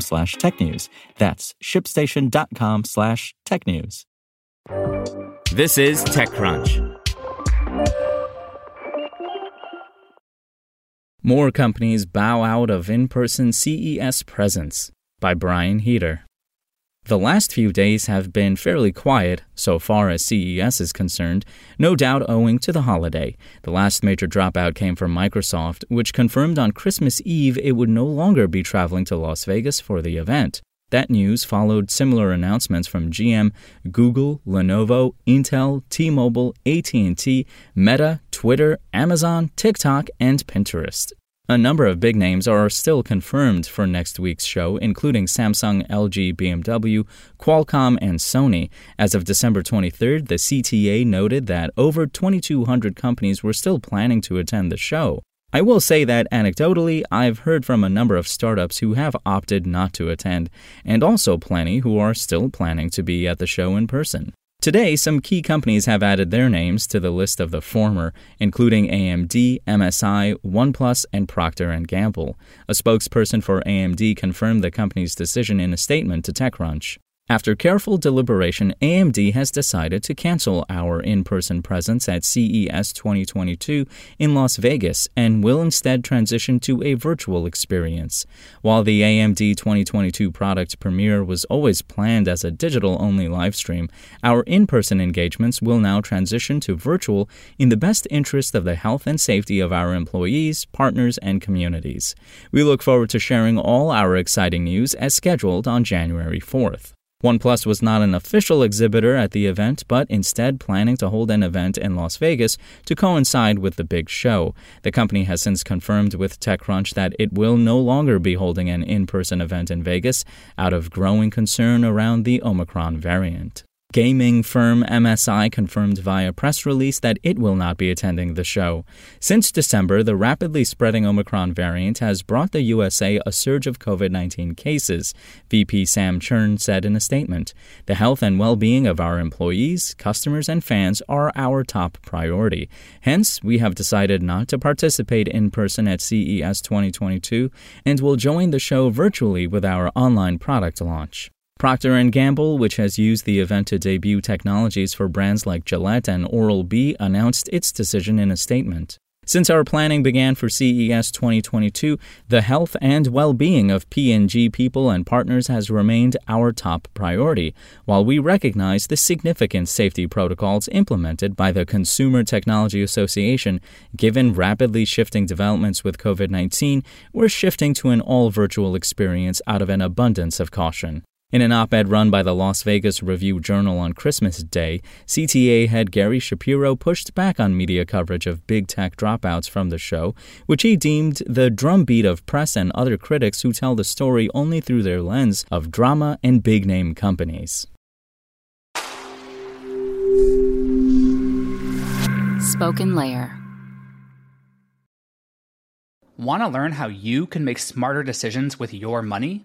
slash technews. That's shipstation.com slash technews. This is TechCrunch. More companies bow out of in person CES presence by Brian Heater. The last few days have been fairly quiet so far as CES is concerned, no doubt owing to the holiday. The last major dropout came from Microsoft, which confirmed on Christmas Eve it would no longer be traveling to Las Vegas for the event. That news followed similar announcements from GM, Google, Lenovo, Intel, T-Mobile, AT&T, Meta, Twitter, Amazon, TikTok, and Pinterest. A number of big names are still confirmed for next week's show, including Samsung, LG, BMW, Qualcomm, and Sony. As of December 23rd, the CTA noted that over 2,200 companies were still planning to attend the show. I will say that anecdotally, I've heard from a number of startups who have opted not to attend, and also plenty who are still planning to be at the show in person. Today, some key companies have added their names to the list of the former, including AMD, MSI, OnePlus, and Procter & Gamble. A spokesperson for AMD confirmed the company's decision in a statement to TechCrunch. After careful deliberation, AMD has decided to cancel our in person presence at CES 2022 in Las Vegas and will instead transition to a virtual experience. While the AMD 2022 product premiere was always planned as a digital only livestream, our in person engagements will now transition to virtual in the best interest of the health and safety of our employees, partners, and communities. We look forward to sharing all our exciting news as scheduled on January 4th. OnePlus was not an official exhibitor at the event, but instead planning to hold an event in Las Vegas to coincide with the big show. The company has since confirmed with TechCrunch that it will no longer be holding an in person event in Vegas out of growing concern around the Omicron variant. Gaming firm MSI confirmed via press release that it will not be attending the show. Since December, the rapidly spreading Omicron variant has brought the USA a surge of COVID 19 cases, VP Sam Chern said in a statement. The health and well being of our employees, customers, and fans are our top priority. Hence, we have decided not to participate in person at CES 2022 and will join the show virtually with our online product launch. Procter & Gamble, which has used the event to debut technologies for brands like Gillette and Oral-B, announced its decision in a statement. Since our planning began for CES 2022, the health and well-being of P&G people and partners has remained our top priority, while we recognize the significant safety protocols implemented by the Consumer Technology Association. Given rapidly shifting developments with COVID-19, we're shifting to an all-virtual experience out of an abundance of caution. In an op ed run by the Las Vegas Review Journal on Christmas Day, CTA head Gary Shapiro pushed back on media coverage of big tech dropouts from the show, which he deemed the drumbeat of press and other critics who tell the story only through their lens of drama and big name companies. Spoken Layer. Want to learn how you can make smarter decisions with your money?